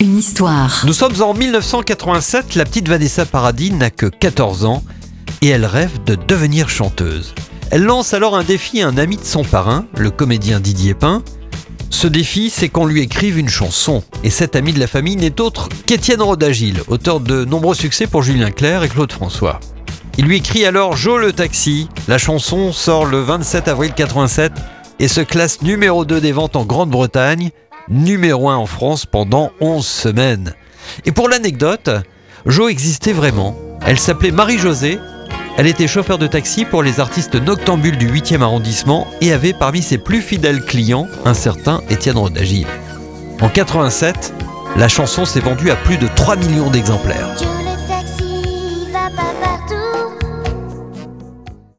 Une histoire. Nous sommes en 1987, la petite Vanessa Paradis n'a que 14 ans et elle rêve de devenir chanteuse. Elle lance alors un défi à un ami de son parrain, le comédien Didier Pain. Ce défi, c'est qu'on lui écrive une chanson. Et cet ami de la famille n'est autre qu'Étienne Rodagil, auteur de nombreux succès pour Julien Clerc et Claude François. Il lui écrit alors Jo le taxi. La chanson sort le 27 avril 87 et se classe numéro 2 des ventes en Grande-Bretagne, numéro 1 en France pendant 11 semaines. Et pour l'anecdote, Jo existait vraiment. Elle s'appelait Marie-Josée. Elle était chauffeur de taxi pour les artistes noctambules du 8e arrondissement et avait parmi ses plus fidèles clients un certain Étienne Rodagil. En 87, la chanson s'est vendue à plus de 3 millions d'exemplaires.